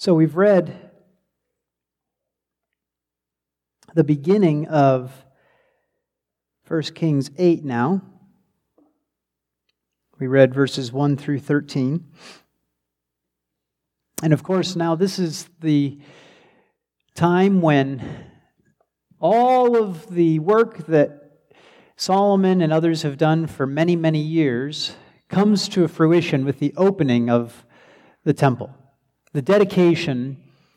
So we've read the beginning of 1 Kings 8 now. We read verses 1 through 13. And of course, now this is the time when all of the work that Solomon and others have done for many, many years comes to fruition with the opening of the temple, the dedication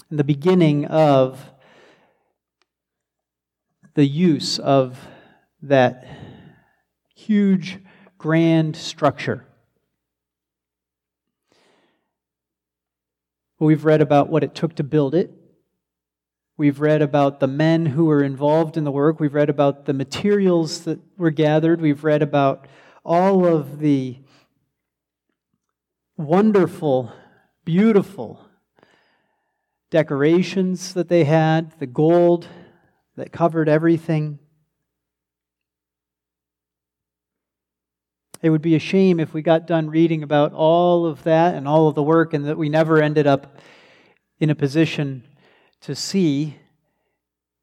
and the beginning of the use of that huge, grand structure. We've read about what it took to build it. We've read about the men who were involved in the work. We've read about the materials that were gathered. We've read about all of the wonderful, beautiful decorations that they had, the gold that covered everything. It would be a shame if we got done reading about all of that and all of the work and that we never ended up in a position to see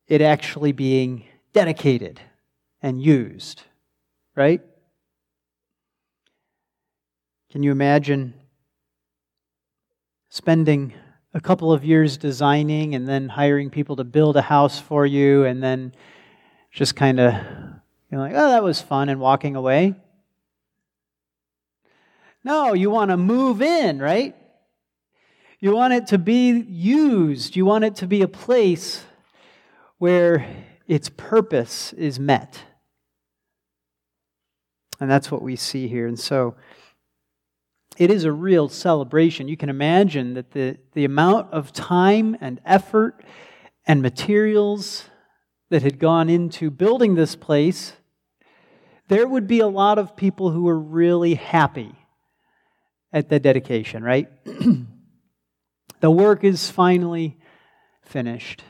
it actually being dedicated and used, right? Can you imagine spending a couple of years designing and then hiring people to build a house for you and then just kind of you know like oh that was fun and walking away no you want to move in right you want it to be used. You want it to be a place where its purpose is met. And that's what we see here. And so it is a real celebration. You can imagine that the, the amount of time and effort and materials that had gone into building this place, there would be a lot of people who were really happy at the dedication, right? The work is finally finished.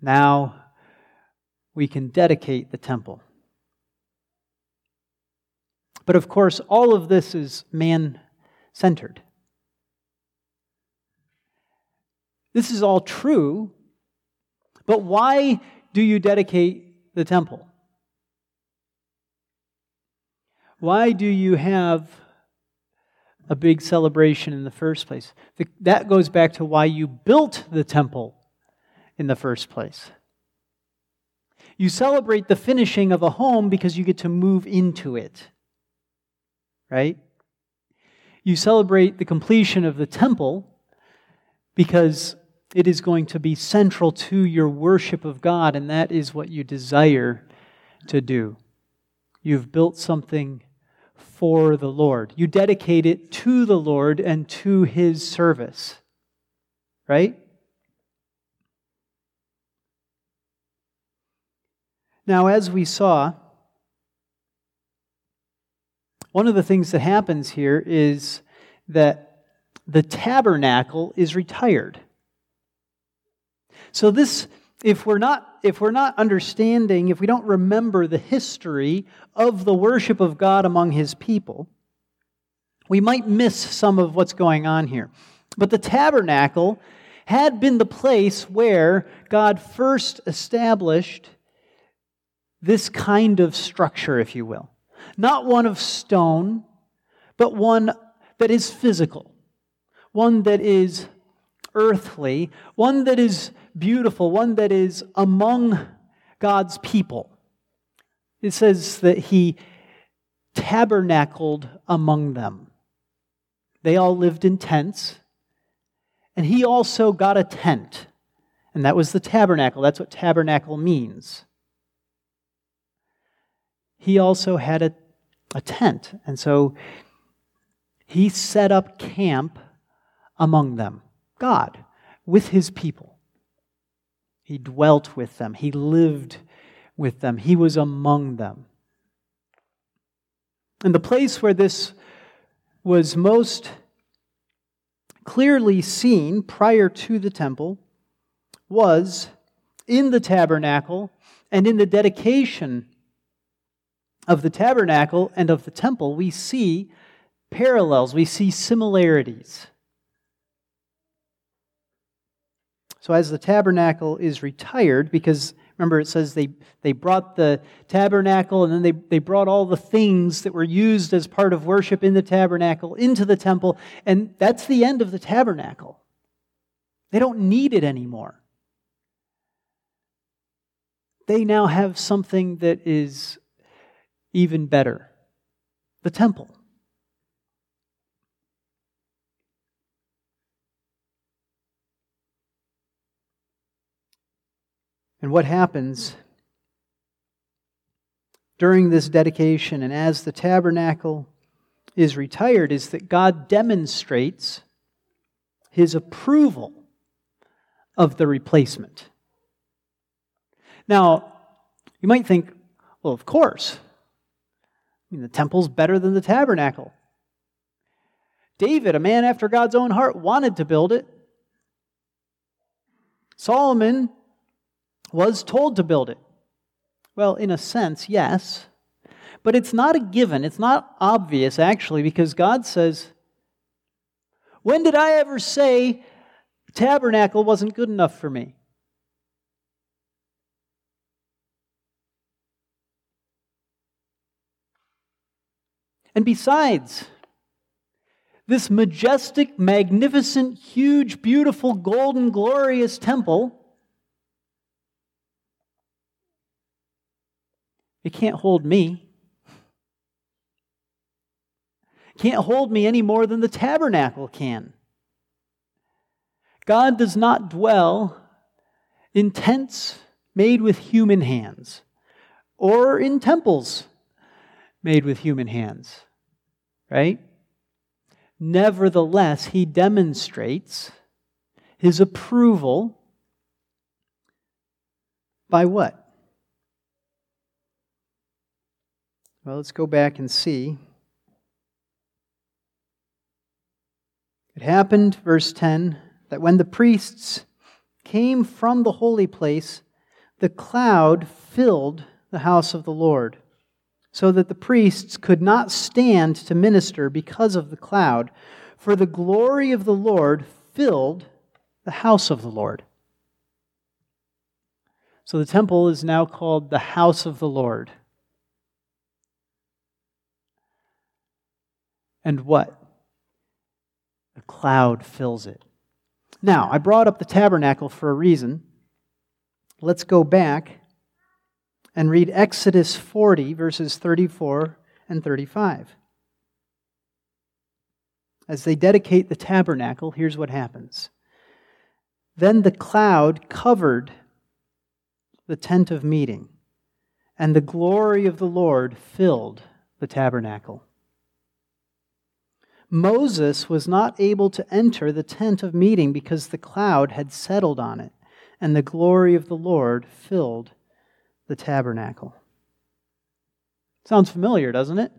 Now we can dedicate the temple. But of course, all of this is man centered. This is all true, but why do you dedicate the temple? Why do you have a big celebration in the first place. that goes back to why you built the temple in the first place. You celebrate the finishing of a home because you get to move into it, right? You celebrate the completion of the temple because it is going to be central to your worship of God, and that is what you desire to do. You've built something for the Lord. You dedicate it to the Lord and to his service. Right? Now, as we saw, one of the things that happens here is that the tabernacle is retired. So, this if we're not if we're not understanding, if we don't remember the history of the worship of God among his people, we might miss some of what's going on here. But the tabernacle had been the place where God first established this kind of structure, if you will. Not one of stone, but one that is physical, one that is earthly, one that is beautiful, one that is among God's people. It says that he tabernacled among them. They all lived in tents, and he also got a tent, and that was the tabernacle. That's what tabernacle means. He also had a, a tent, and so he set up camp among them, God, with his people. He dwelt with them, He lived with them, He was among them. And the place where this was most clearly seen prior to the temple was in the tabernacle and in the dedication of the tabernacle and of the temple, we see parallels, we see similarities. So as the tabernacle is retired, because remember it says they, they brought the tabernacle and then they, they brought all the things that were used as part of worship in the tabernacle into the temple, and that's the end of the tabernacle. They don't need it anymore. They now have something that is even better the temple. And what happens during this dedication and as the tabernacle is retired is that God demonstrates his approval of the replacement. Now, you might think, well, of course. I mean, the temple's better than the tabernacle. David, a man after God's own heart, wanted to build it. Solomon was told to build it. Well, in a sense, yes. But it's not a given. It's not obvious, actually, because God says, When did I ever say tabernacle wasn't good enough for me? And besides, this majestic, magnificent, huge, beautiful, golden, glorious temple, it can't hold me. It can't hold me any more than the tabernacle can. God does not dwell in tents made with human hands or in temples made with human hands right? Nevertheless, he demonstrates his approval by what? Well, let's go back and see. It happened, verse 10, that when the priests came from the holy place, the cloud filled the house of the Lord so that the priests could not stand to minister because of the cloud, for the glory of the Lord filled the house of the Lord. So the temple is now called the house of the Lord. And what? A cloud fills it. Now, I brought up the tabernacle for a reason. Let's go back and read Exodus 40, verses 34 and 35. As they dedicate the tabernacle, here's what happens. Then the cloud covered the tent of meeting, and the glory of the Lord filled the tabernacle. Moses was not able to enter the tent of meeting because the cloud had settled on it, and the glory of the Lord filled the tabernacle. Sounds familiar, doesn't it?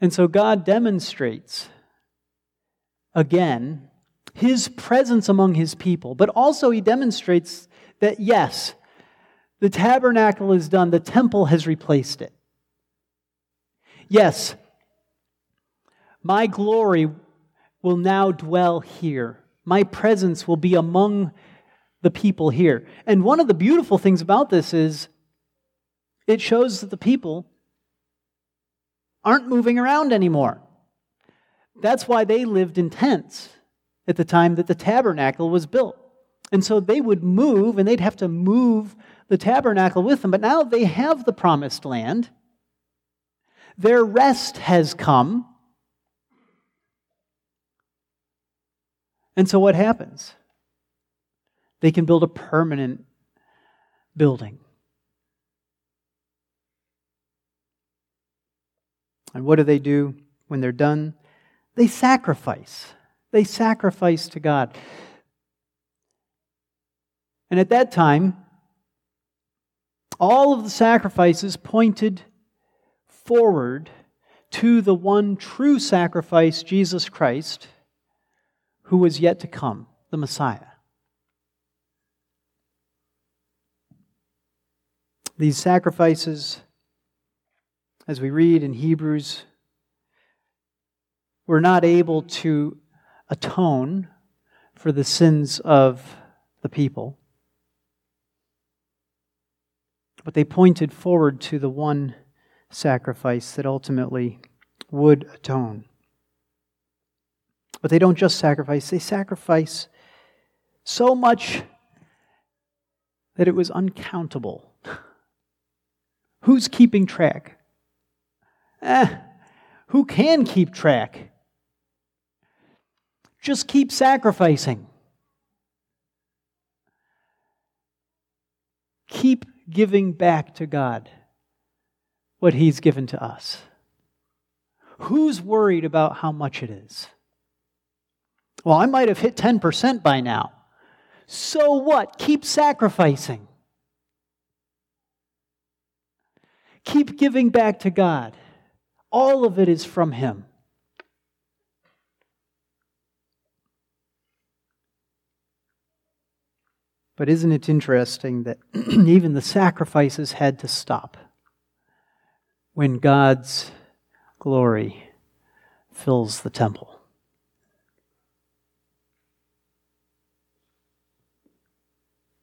And so God demonstrates again his presence among his people, but also he demonstrates that yes, the tabernacle is done, the temple has replaced it. Yes, my glory will now dwell here. My presence will be among the people here. And one of the beautiful things about this is it shows that the people aren't moving around anymore. That's why they lived in tents at the time that the tabernacle was built. And so they would move and they'd have to move the tabernacle with them. But now they have the promised land. Their rest has come. And so what happens? They can build a permanent building. And what do they do when they're done? They sacrifice. They sacrifice to God. And at that time, all of the sacrifices pointed forward to the one true sacrifice, Jesus Christ, who was yet to come, the Messiah. These sacrifices, as we read in Hebrews, were not able to atone for the sins of the people. But they pointed forward to the one sacrifice that ultimately would atone. But they don't just sacrifice, they sacrifice so much that it was uncountable. Who's keeping track? Eh, who can keep track? Just keep sacrificing. Keep giving back to God what He's given to us. Who's worried about how much it is? Well, I might have hit 10% by now. So what? Keep sacrificing. Keep giving back to God. All of it is from Him. But isn't it interesting that even the sacrifices had to stop when God's glory fills the temple?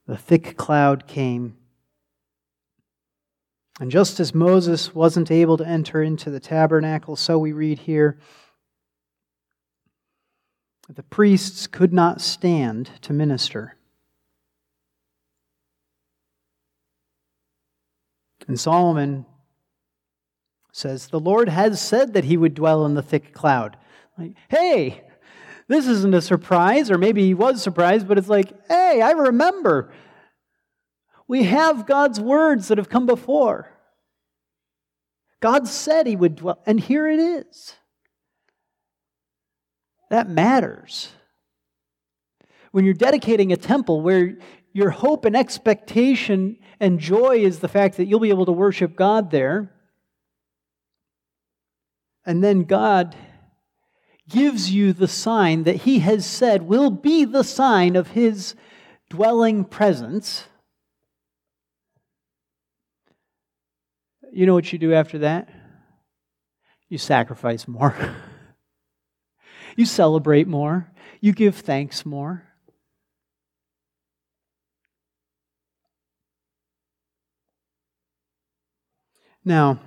The thick cloud came. And just as Moses wasn't able to enter into the tabernacle, so we read here the priests could not stand to minister. And Solomon says, The Lord has said that he would dwell in the thick cloud. Like, hey, this isn't a surprise, or maybe he was surprised, but it's like, hey, I remember. We have God's words that have come before. God said he would dwell, and here it is. That matters. When you're dedicating a temple where your hope and expectation and joy is the fact that you'll be able to worship God there. And then God gives you the sign that He has said will be the sign of His dwelling presence. You know what you do after that? You sacrifice more. you celebrate more. You give thanks more. Now,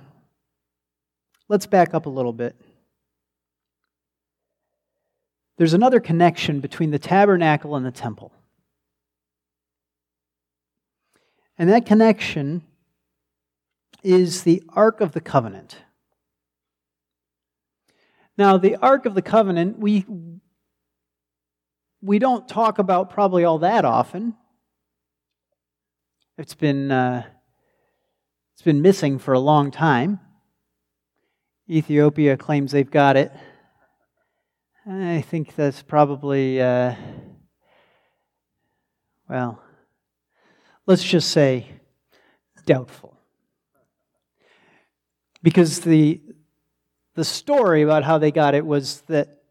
let's back up a little bit. There's another connection between the tabernacle and the temple. And that connection is the Ark of the Covenant. Now, the Ark of the Covenant, we, we don't talk about probably all that often. It's been uh, it's been missing for a long time. Ethiopia claims they've got it. I think that's probably, uh, well, let's just say doubtful. Because the, the story about how they got it was that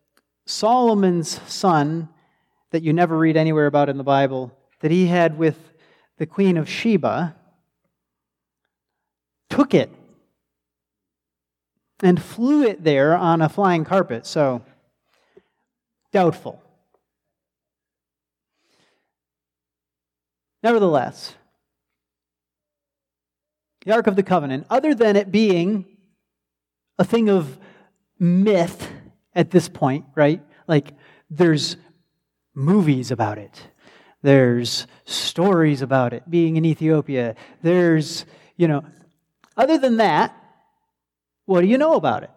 Solomon's son, that you never read anywhere about in the Bible, that he had with the Queen of Sheba, took it and flew it there on a flying carpet. So, doubtful. Nevertheless, the Ark of the Covenant, other than it being a thing of myth at this point, right? Like, there's movies about it, there's stories about it being in Ethiopia, there's, you know, other than that, what do you know about it?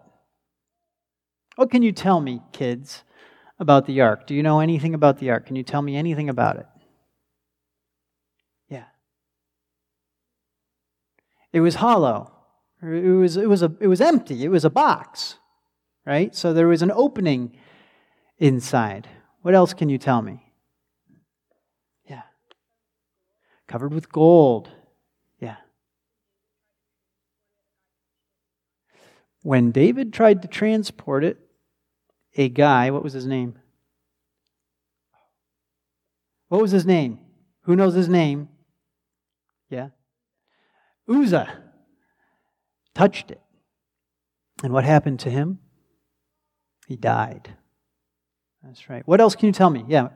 What can you tell me, kids, about the ark? Do you know anything about the ark? Can you tell me anything about it? Yeah. It was hollow. It was, it was, a, it was empty. It was a box, right? So there was an opening inside. What else can you tell me? Yeah. Covered with gold. Yeah. When David tried to transport it, a guy, what was his name? What was his name? Who knows his name? Uzzah touched it. And what happened to him? He died. That's right. What else can you tell me? Yeah.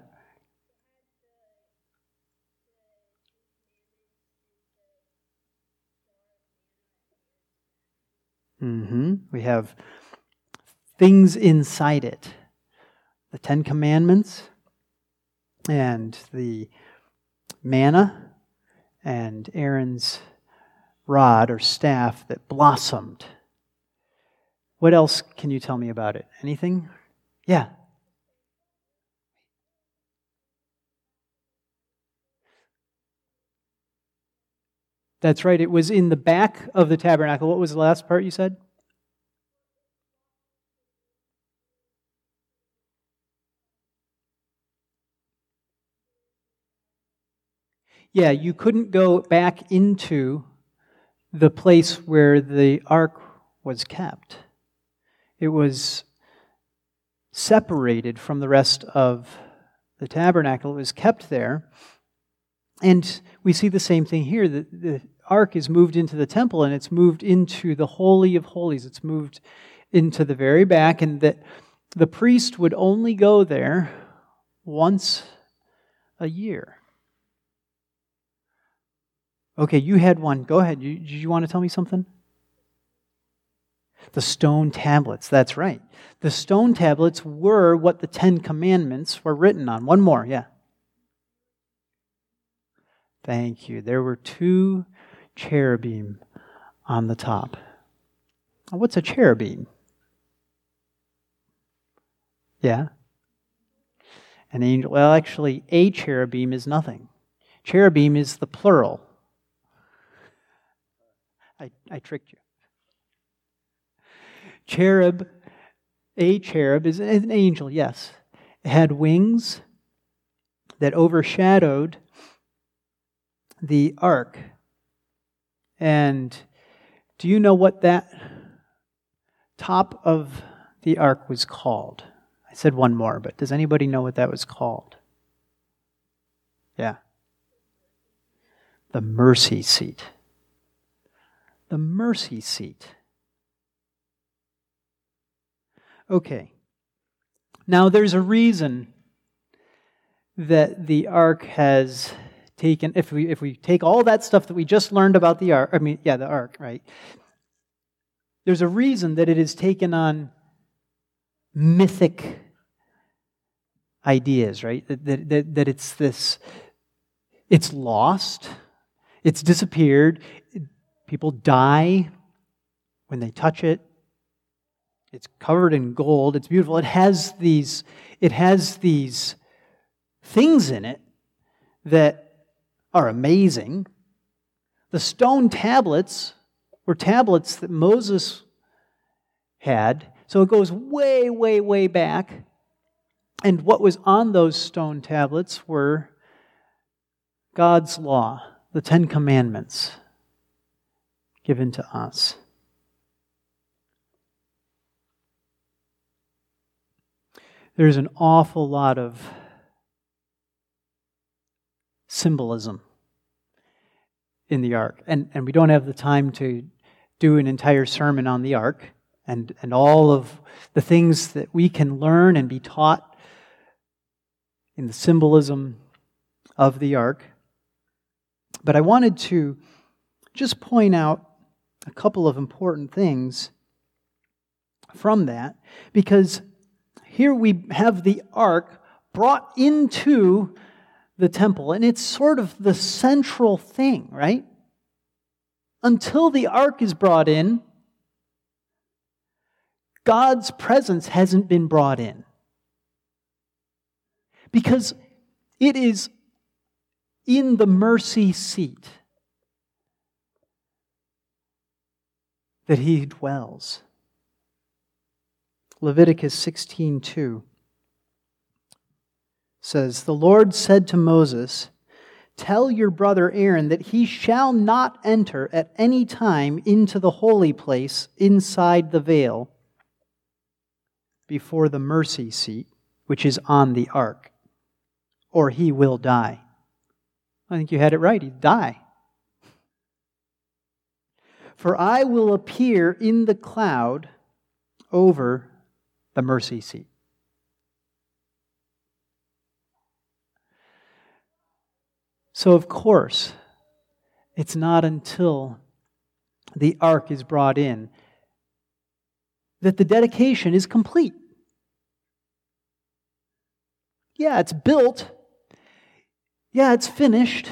Mm-hmm. We have things inside it the Ten Commandments, and the manna, and Aaron's rod or staff that blossomed. What else can you tell me about it? Anything? Yeah. That's right. It was in the back of the tabernacle. What was the last part you said? Yeah, you couldn't go back into the place where the ark was kept. It was separated from the rest of the tabernacle. It was kept there. And we see the same thing here. The, the ark is moved into the temple and it's moved into the Holy of Holies. It's moved into the very back, and that the priest would only go there once a year. Okay, you had one. Go ahead. You, did you want to tell me something? The stone tablets. That's right. The stone tablets were what the Ten Commandments were written on. One more, yeah. Thank you. There were two cherubim on the top. What's a cherubim? Yeah? An angel. Well, actually, a cherubim is nothing. Cherubim is the plural. I, tricked you. Cherub, a cherub, is an angel, yes. It had wings that overshadowed the ark. And do you know what that top of the ark was called? I said one more, but does anybody know what that was called? Yeah. The mercy seat. The mercy seat. Okay. Now, there's a reason that the ark has taken, if we, if we take all that stuff that we just learned about the ark, I mean, yeah, the ark, right? There's a reason that it has taken on mythic ideas, right? That, that, that, that it's this, it's lost, it's disappeared, people die when they touch it. It's covered in gold. It's beautiful. It has these, it has these things in it that are amazing. The stone tablets were tablets that Moses had. So it goes way, way, way back. And what was on those stone tablets were God's law, the Ten Commandments given to us. there's an awful lot of symbolism in the ark. And, and we don't have the time to do an entire sermon on the ark and, and all of the things that we can learn and be taught in the symbolism of the ark. But I wanted to just point out a couple of important things from that because here we have the ark brought into the temple, and it's sort of the central thing, right? Until the ark is brought in, God's presence hasn't been brought in. Because it is in the mercy seat that he dwells. Leviticus 16:2 says, "The Lord said to Moses, Tell your brother Aaron that he shall not enter at any time into the holy place inside the veil before the mercy seat, which is on the ark, or he will die." I think you had it right. He'd die. For I will appear in the cloud over the mercy seat. So, of course, it's not until the ark is brought in that the dedication is complete. Yeah, it's built. Yeah, it's finished.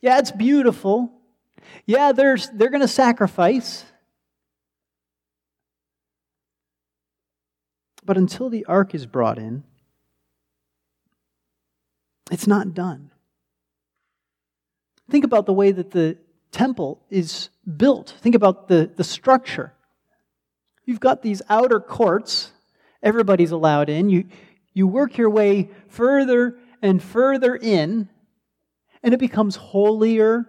Yeah, it's beautiful. Yeah, there's, they're going to sacrifice. But until the ark is brought in, it's not done. Think about the way that the temple is built. Think about the, the structure. You've got these outer courts, everybody's allowed in. You, you work your way further and further in, and it becomes holier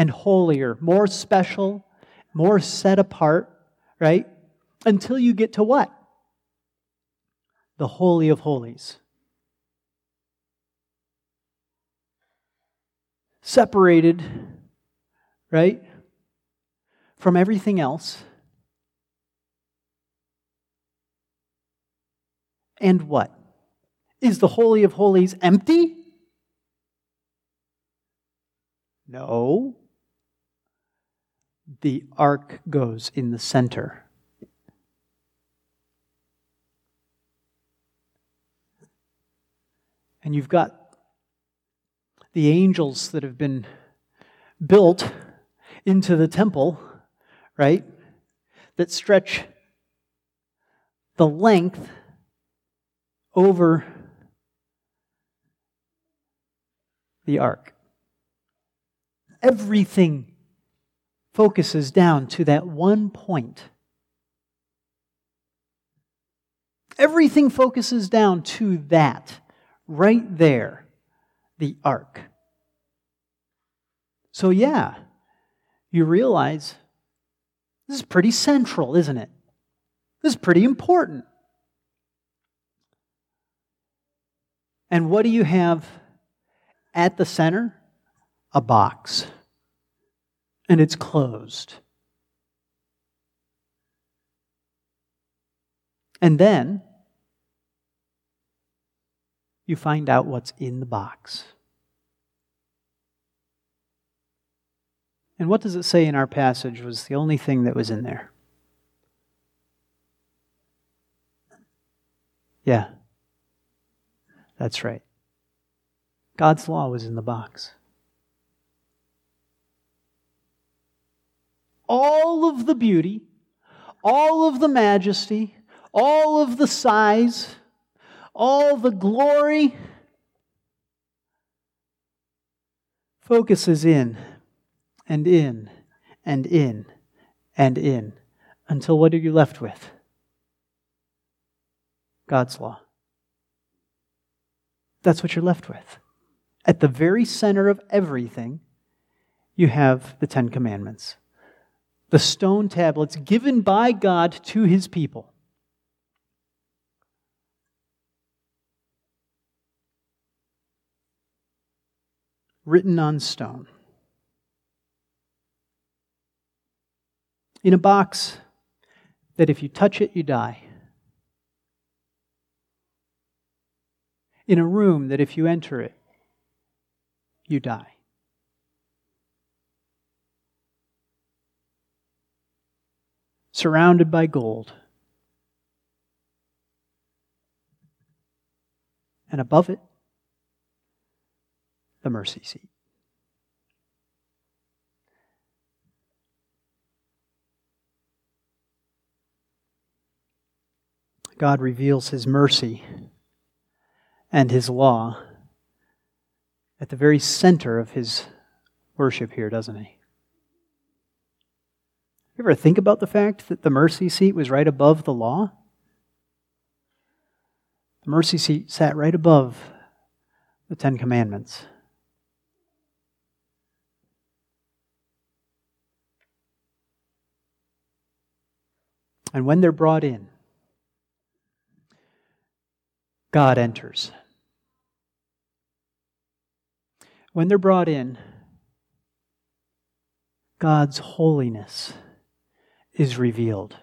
and holier, more special, more set apart, right? Until you get to what? The Holy of Holies. Separated, right? From everything else. And what? Is the Holy of Holies empty? No. The ark goes in the center. And you've got the angels that have been built into the temple, right? That stretch the length over the ark. Everything focuses down to that one point. Everything focuses down to that, right there, the ark. So, yeah, you realize this is pretty central, isn't it? This is pretty important. And what do you have at the center? A box. And it's closed. And then you find out what's in the box. And what does it say in our passage was the only thing that was in there? Yeah. That's right. God's law was in the box. All of the beauty, all of the majesty, all of the size, all the glory focuses in and in and in and in until what are you left with? God's law. That's what you're left with. At the very center of everything, you have the Ten Commandments, the stone tablets given by God to his people. Written on stone. In a box that if you touch it, you die. in a room that if you enter it, you die. Surrounded by gold. And above it, the mercy seat. God reveals his mercy and his law at the very center of his worship here, doesn't he? You ever think about the fact that the mercy seat was right above the law? The mercy seat sat right above the Ten Commandments. And when they're brought in, God enters. When they're brought in, God's holiness is revealed.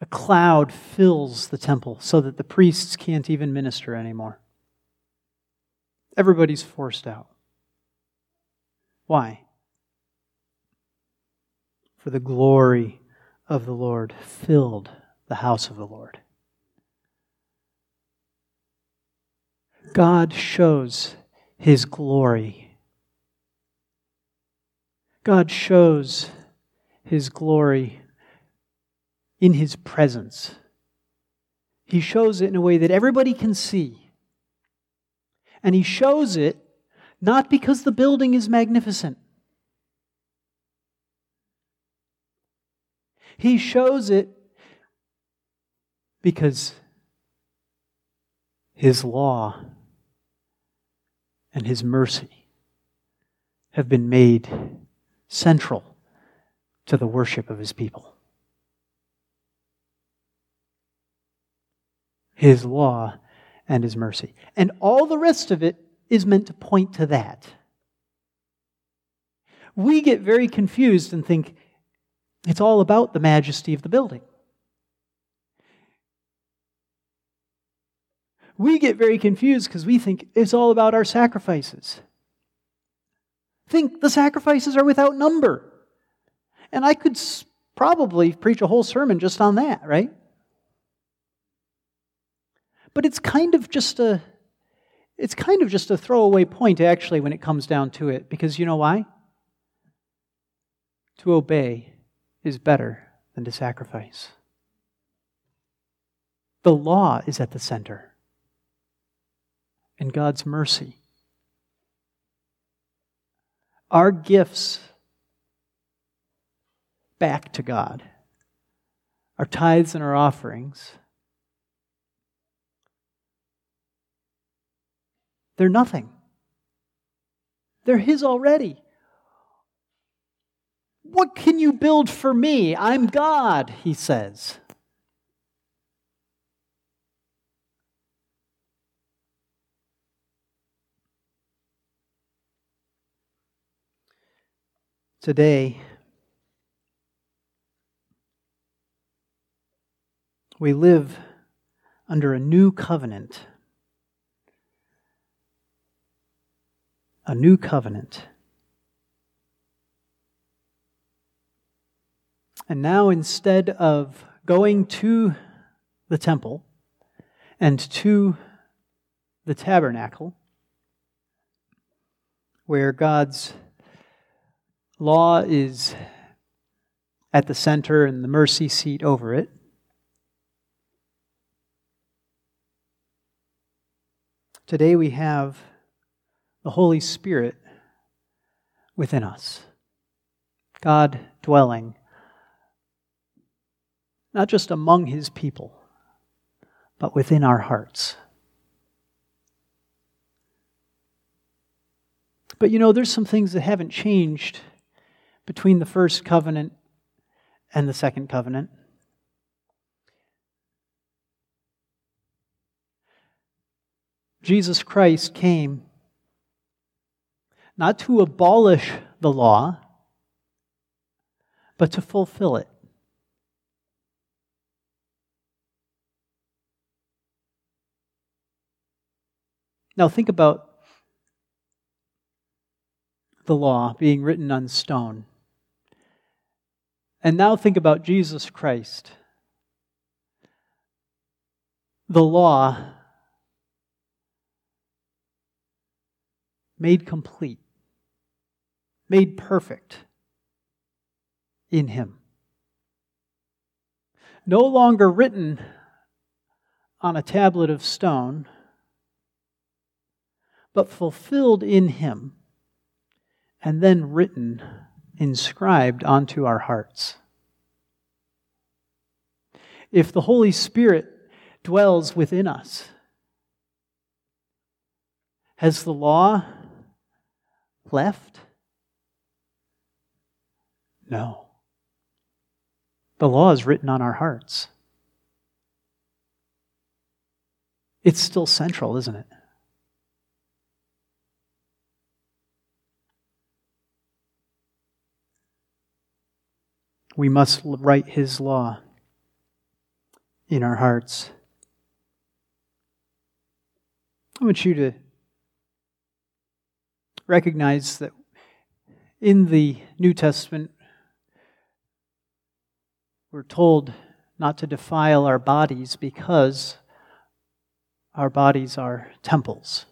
A cloud fills the temple so that the priests can't even minister anymore. Everybody's forced out. Why? For the glory of the Lord filled the house of the Lord. God shows his glory. God shows his glory in his presence. He shows it in a way that everybody can see. And he shows it not because the building is magnificent. He shows it because his law and his mercy have been made central to the worship of his people. His law and his mercy. And all the rest of it is meant to point to that. We get very confused and think it's all about the majesty of the building. we get very confused because we think it's all about our sacrifices. Think the sacrifices are without number. And I could probably preach a whole sermon just on that, right? But it's kind of just a it's kind of just a throwaway point actually when it comes down to it because you know why? To obey is better than to sacrifice. The law is at the center and God's mercy. Our gifts back to God, our tithes and our offerings, they're nothing. They're His already. What can you build for me? I'm God, He says. Today, we live under a new covenant. A new covenant. And now, instead of going to the temple and to the tabernacle, where God's Law is at the center and the mercy seat over it. Today we have the Holy Spirit within us. God dwelling not just among his people, but within our hearts. But you know, there's some things that haven't changed between the first covenant and the second covenant. Jesus Christ came not to abolish the law, but to fulfill it. Now, think about the law being written on stone. And now think about Jesus Christ. The law made complete, made perfect in Him. No longer written on a tablet of stone, but fulfilled in Him and then written inscribed onto our hearts. If the Holy Spirit dwells within us, has the law left? No. The law is written on our hearts. It's still central, isn't it? we must write His law in our hearts. I want you to recognize that in the New Testament, We're told not to defile our bodies because our bodies are temples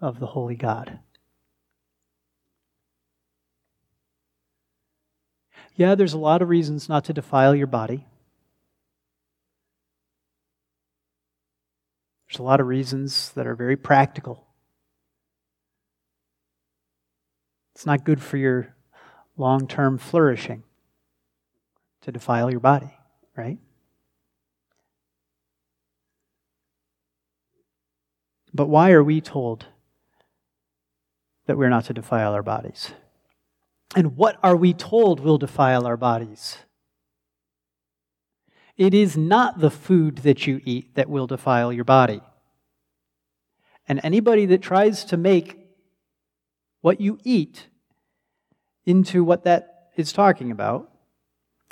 of the Holy God. Yeah, there's a lot of reasons not to defile your body. There's a lot of reasons that are very practical. It's not good for your long term flourishing to defile your body, right? But why are we told that we're not to defile our bodies? And what are we told will defile our bodies? It is not the food that you eat that will defile your body. And anybody that tries to make what you eat into what that is talking about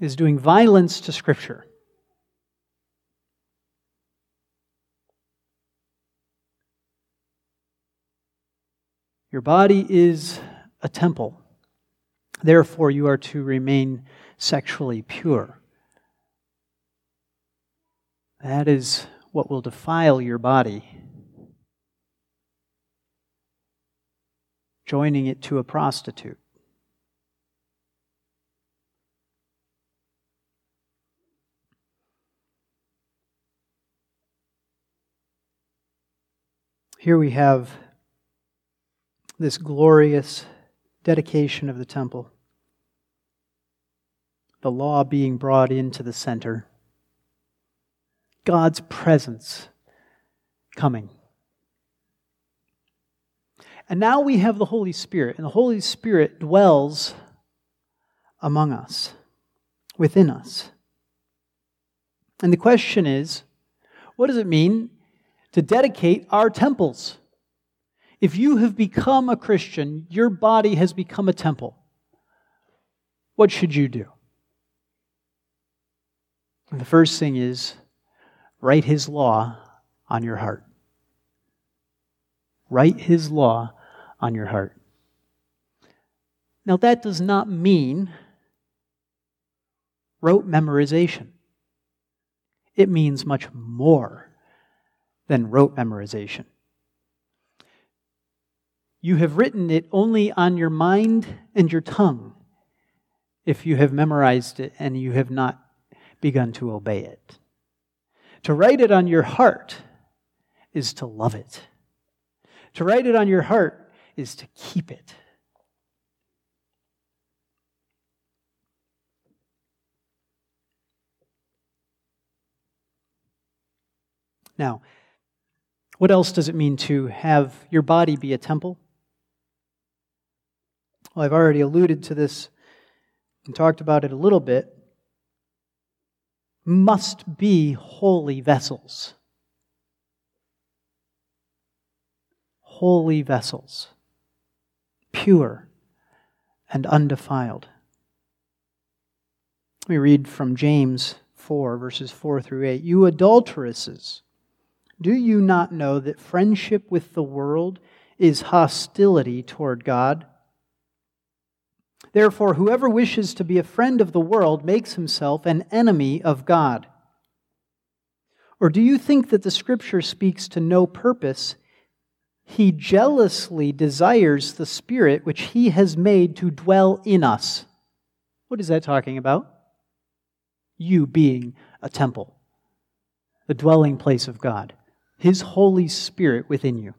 is doing violence to Scripture. Your body is a temple. Therefore, you are to remain sexually pure. That is what will defile your body. Joining it to a prostitute. Here we have this glorious dedication of the temple, the law being brought into the center, God's presence coming. And now we have the Holy Spirit, and the Holy Spirit dwells among us, within us. And the question is what does it mean to dedicate our temples? If you have become a Christian, your body has become a temple. What should you do? The first thing is write his law on your heart. Write his law on your heart. Now, that does not mean rote memorization. It means much more than rote memorization. You have written it only on your mind and your tongue if you have memorized it and you have not begun to obey it. To write it on your heart is to love it. To write it on your heart is to keep it. Now, what else does it mean to have your body be a temple? Well, I've already alluded to this and talked about it a little bit. Must be holy vessels. Holy vessels. Pure and undefiled. Me read from James 4, verses 4 through 8. You adulteresses, do you not know that friendship with the world is hostility toward God? Therefore, whoever wishes to be a friend of the world makes himself an enemy of God. Or do you think that the Scripture speaks to no purpose? He jealously desires the Spirit which He has made to dwell in us. What is that talking about? You being a temple, the dwelling place of God, His Holy Spirit within you.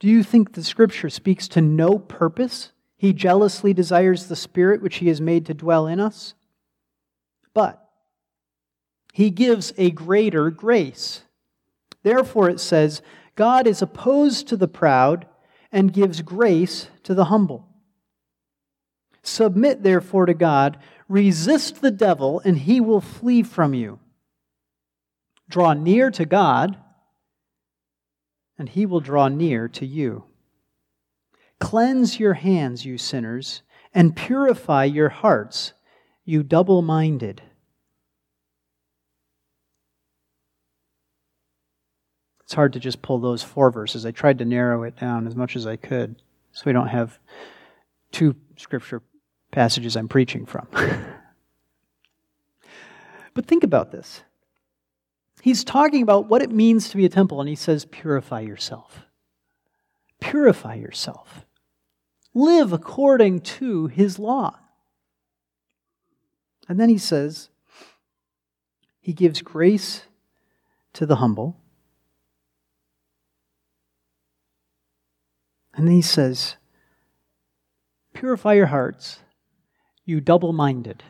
Do you think the Scripture speaks to no purpose? He jealously desires the Spirit which He has made to dwell in us. But He gives a greater grace. Therefore, it says, God is opposed to the proud and gives grace to the humble. Submit, therefore, to God. Resist the devil, and he will flee from you. Draw near to God and he will draw near to you. Cleanse your hands, you sinners, and purify your hearts, you double minded. It's hard to just pull those four verses. I tried to narrow it down as much as I could so we don't have two scripture passages I'm preaching from. but think about this. He's talking about what it means to be a temple, and he says, purify yourself. Purify yourself. Live according to his law. And then he says, he gives grace to the humble. And then he says, Purify your hearts, you double minded.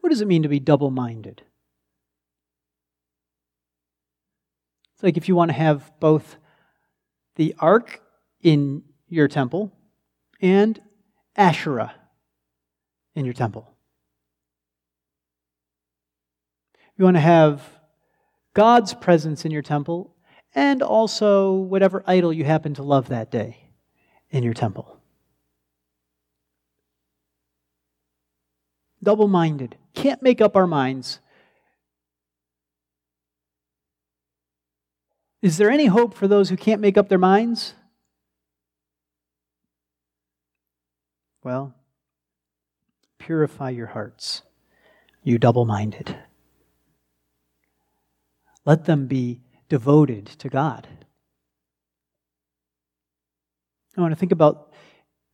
What does it mean to be double minded? It's like if you want to have both the ark in your temple and Asherah in your temple. You want to have God's presence in your temple and also whatever idol you happen to love that day in your temple. Double minded. Can't make up our minds. Is there any hope for those who can't make up their minds? Well, purify your hearts, you double minded. Let them be devoted to God. I want to think about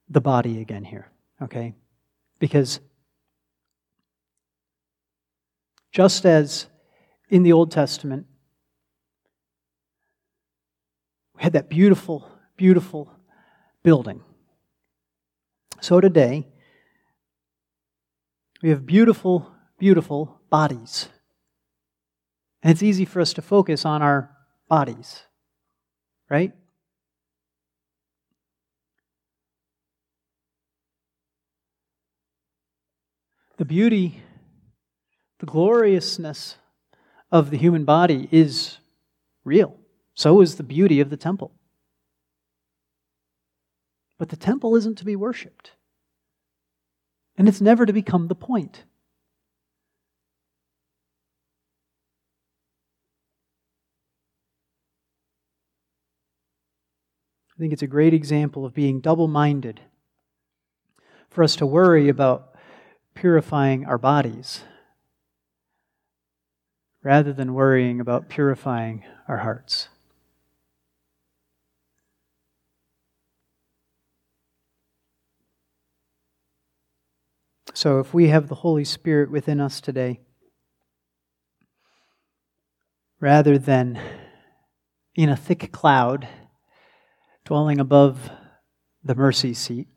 the body again here, okay? Because just as in the Old Testament, we had that beautiful, beautiful building. So today, we have beautiful, beautiful bodies. And it's easy for us to focus on our bodies, right? The beauty, the gloriousness of the human body is real. So is the beauty of the temple. But the temple isn't to be worshiped. And it's never to become the point. I think it's a great example of being double minded for us to worry about purifying our bodies rather than worrying about purifying our hearts. So, if we have the Holy Spirit within us today, rather than in a thick cloud, dwelling above the mercy seat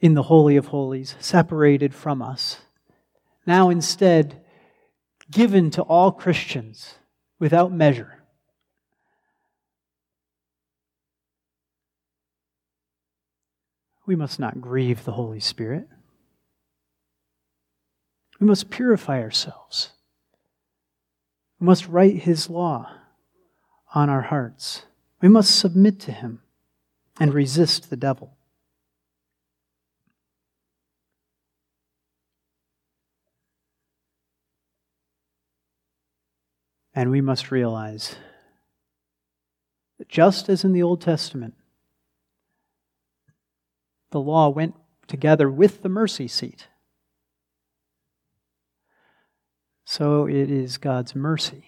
in the Holy of Holies, separated from us. Now, instead, given to all Christians without measure. We must not grieve the Holy Spirit. We must purify ourselves. We must write His law on our hearts. We must submit to Him and resist the devil. And we must realize that just as in the Old Testament, the law went together with the mercy seat, so it is God's mercy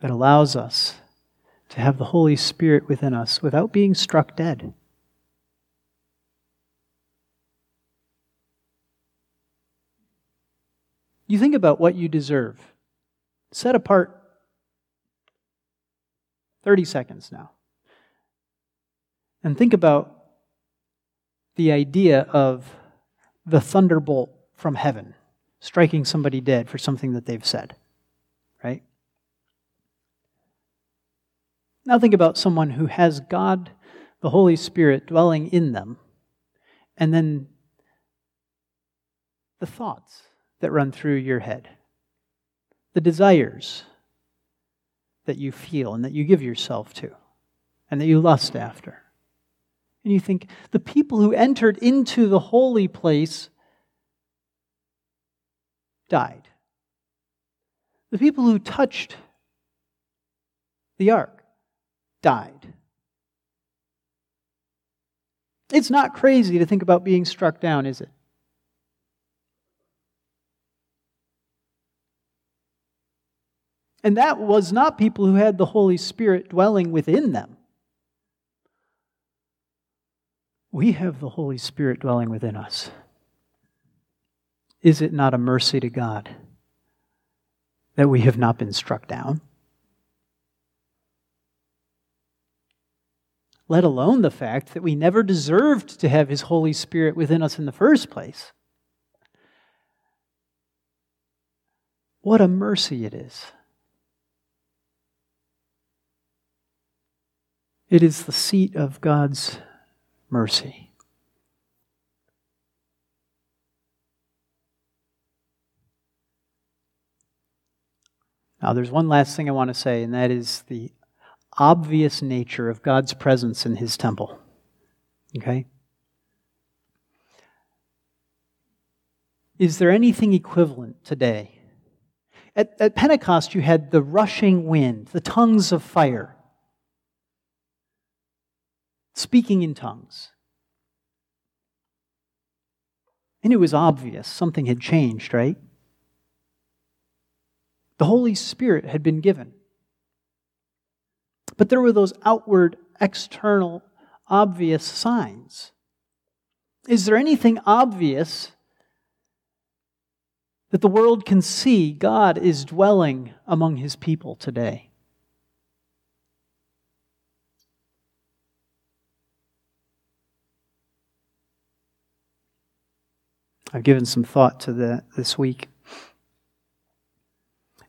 that allows us to have the Holy Spirit within us without being struck dead. You think about what you deserve. Set apart 30 seconds now. And think about the idea of the thunderbolt from heaven striking somebody dead for something that they've said, right? Now think about someone who has God, the Holy Spirit, dwelling in them, and then the thoughts that run through your head, the desires that you feel and that you give yourself to, and that you lust after. And you think, the people who entered into the holy place died. The people who touched the ark died. It's not crazy to think about being struck down, is it? And that was not people who had the Holy Spirit dwelling within them. We have the Holy Spirit dwelling within us. Is it not a mercy to God that we have not been struck down? Let alone the fact that we never deserved to have His Holy Spirit within us in the first place. What a mercy it is. It is the seat of God's mercy. Now, there's one last thing I want to say, and that is the obvious nature of God's presence in his temple. Okay? Is there anything equivalent today? At, at Pentecost, you had the rushing wind, the tongues of fire speaking in tongues. And it was obvious something had changed, right? The Holy Spirit had been given. But there were those outward, external, obvious signs. Is there anything obvious that the world can see God is dwelling among his people today? I've given some thought to that this week.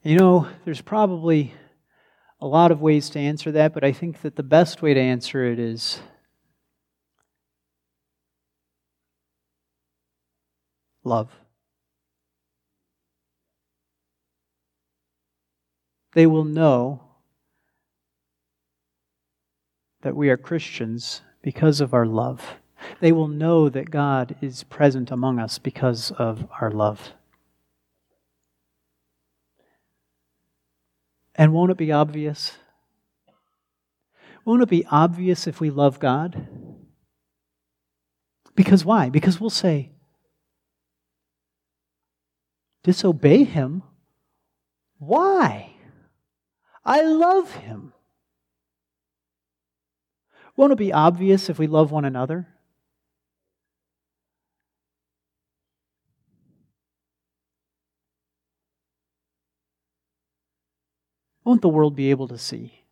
You know, there's probably a lot of ways to answer that, but I think that the best way to answer it is love. They will know that we are Christians because of our love. They will know that God is present among us because of our love. And won't it be obvious? Won't it be obvious if we love God? Because why? Because we'll say, disobey Him? Why? I love Him. Won't it be obvious if we love one another? Won't the world be able to see?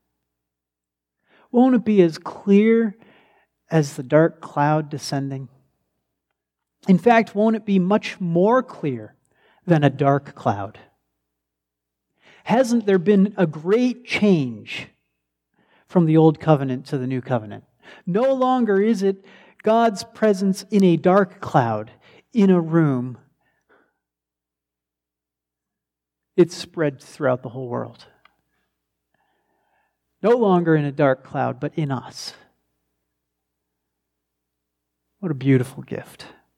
Won't it be as clear as the dark cloud descending? In fact, won't it be much more clear than a dark cloud? Hasn't there been a great change from the old covenant to the new covenant? No longer is it God's presence in a dark cloud, in a room. It's spread throughout the whole world. No longer in a dark cloud, but in us. What a beautiful gift.